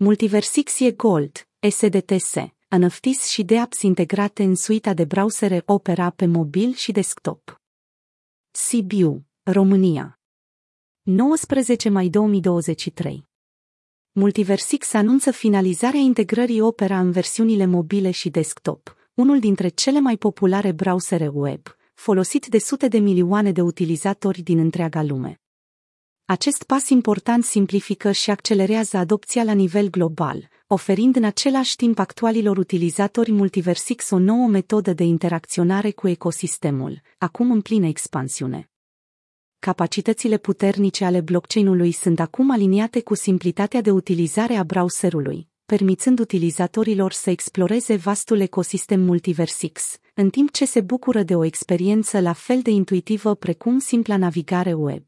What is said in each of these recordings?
Multiversix e Gold, SDTS, NFTs și de apps integrate în suita de browsere Opera pe mobil și desktop. Sibiu, România. 19 mai 2023 Multiversix anunță finalizarea integrării Opera în versiunile mobile și desktop, unul dintre cele mai populare browsere web, folosit de sute de milioane de utilizatori din întreaga lume. Acest pas important simplifică și accelerează adopția la nivel global, oferind în același timp actualilor utilizatori Multiversix o nouă metodă de interacționare cu ecosistemul, acum în plină expansiune. Capacitățile puternice ale blockchain-ului sunt acum aliniate cu simplitatea de utilizare a browserului, permițând utilizatorilor să exploreze vastul ecosistem Multiversix, în timp ce se bucură de o experiență la fel de intuitivă precum simpla navigare web.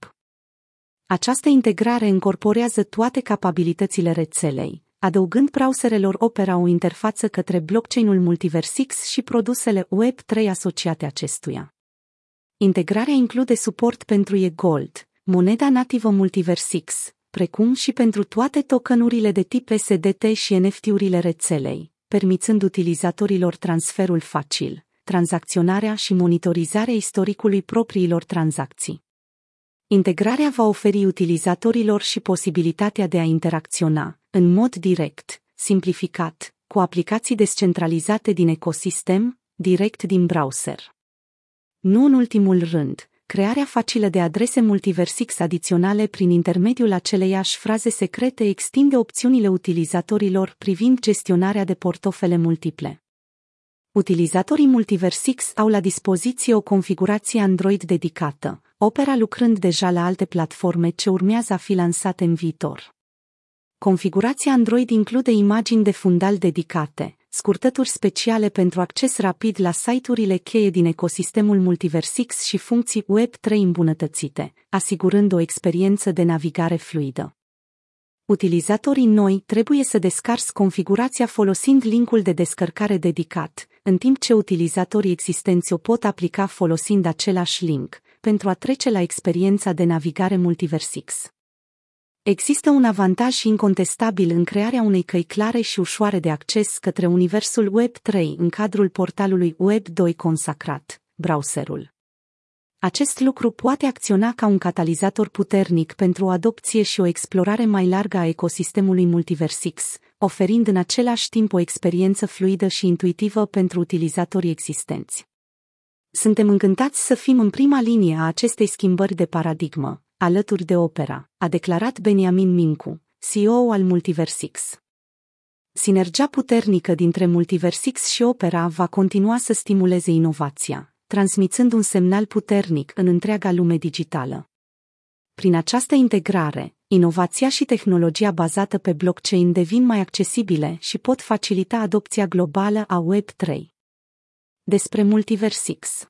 Această integrare încorporează toate capabilitățile rețelei, adăugând browserelor Opera o interfață către blockchain-ul Multiversix și produsele Web3 asociate acestuia. Integrarea include suport pentru e-Gold, moneda nativă Multiversix, precum și pentru toate tokenurile de tip SDT și NFT-urile rețelei, permițând utilizatorilor transferul facil, tranzacționarea și monitorizarea istoricului propriilor tranzacții. Integrarea va oferi utilizatorilor și posibilitatea de a interacționa, în mod direct, simplificat, cu aplicații descentralizate din ecosistem, direct din browser. Nu în ultimul rând, crearea facilă de adrese multiversix adiționale prin intermediul aceleiași fraze secrete extinde opțiunile utilizatorilor privind gestionarea de portofele multiple. Utilizatorii Multiversix au la dispoziție o configurație Android dedicată, Opera lucrând deja la alte platforme ce urmează a fi lansate în viitor. Configurația Android include imagini de fundal dedicate, scurtături speciale pentru acces rapid la site-urile cheie din ecosistemul Multiversix și funcții Web3 îmbunătățite, asigurând o experiență de navigare fluidă. Utilizatorii noi trebuie să descarci configurația folosind linkul de descărcare dedicat, în timp ce utilizatorii existenți o pot aplica folosind același link, pentru a trece la experiența de navigare Multiversix. Există un avantaj incontestabil în crearea unei căi clare și ușoare de acces către universul Web 3 în cadrul portalului Web 2 consacrat, browserul. Acest lucru poate acționa ca un catalizator puternic pentru o adopție și o explorare mai largă a ecosistemului Multiversix, oferind în același timp o experiență fluidă și intuitivă pentru utilizatorii existenți. Suntem încântați să fim în prima linie a acestei schimbări de paradigmă, alături de opera, a declarat Beniamin Mincu, CEO al Multiversix. Sinergia puternică dintre Multiversix și opera va continua să stimuleze inovația, transmițând un semnal puternic în întreaga lume digitală. Prin această integrare, inovația și tehnologia bazată pe blockchain devin mai accesibile și pot facilita adopția globală a Web3. Despre Multiversix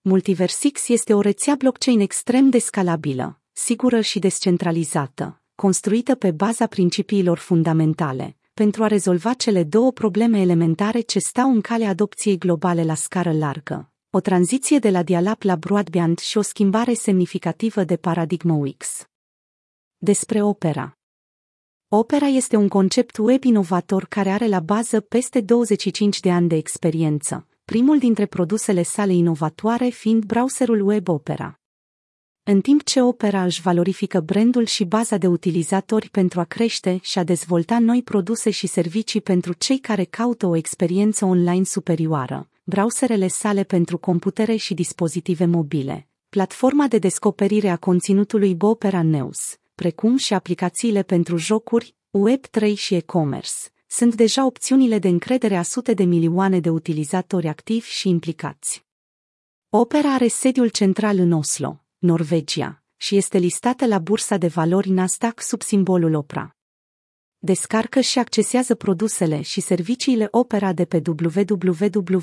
Multiversix este o rețea blockchain extrem de scalabilă, sigură și descentralizată, construită pe baza principiilor fundamentale, pentru a rezolva cele două probleme elementare ce stau în calea adopției globale la scară largă, o tranziție de la dial-up la broadband și o schimbare semnificativă de paradigmă UX. Despre Opera Opera este un concept web inovator care are la bază peste 25 de ani de experiență, primul dintre produsele sale inovatoare fiind browserul web Opera. În timp ce Opera își valorifică brandul și baza de utilizatori pentru a crește și a dezvolta noi produse și servicii pentru cei care caută o experiență online superioară, browserele sale pentru computere și dispozitive mobile, platforma de descoperire a conținutului Opera News, precum și aplicațiile pentru jocuri, Web3 și e-commerce, sunt deja opțiunile de încredere a sute de milioane de utilizatori activi și implicați. Opera are sediul central în Oslo, Norvegia, și este listată la bursa de valori Nasdaq sub simbolul Opera. Descarcă și accesează produsele și serviciile Opera de pe www.opera.com.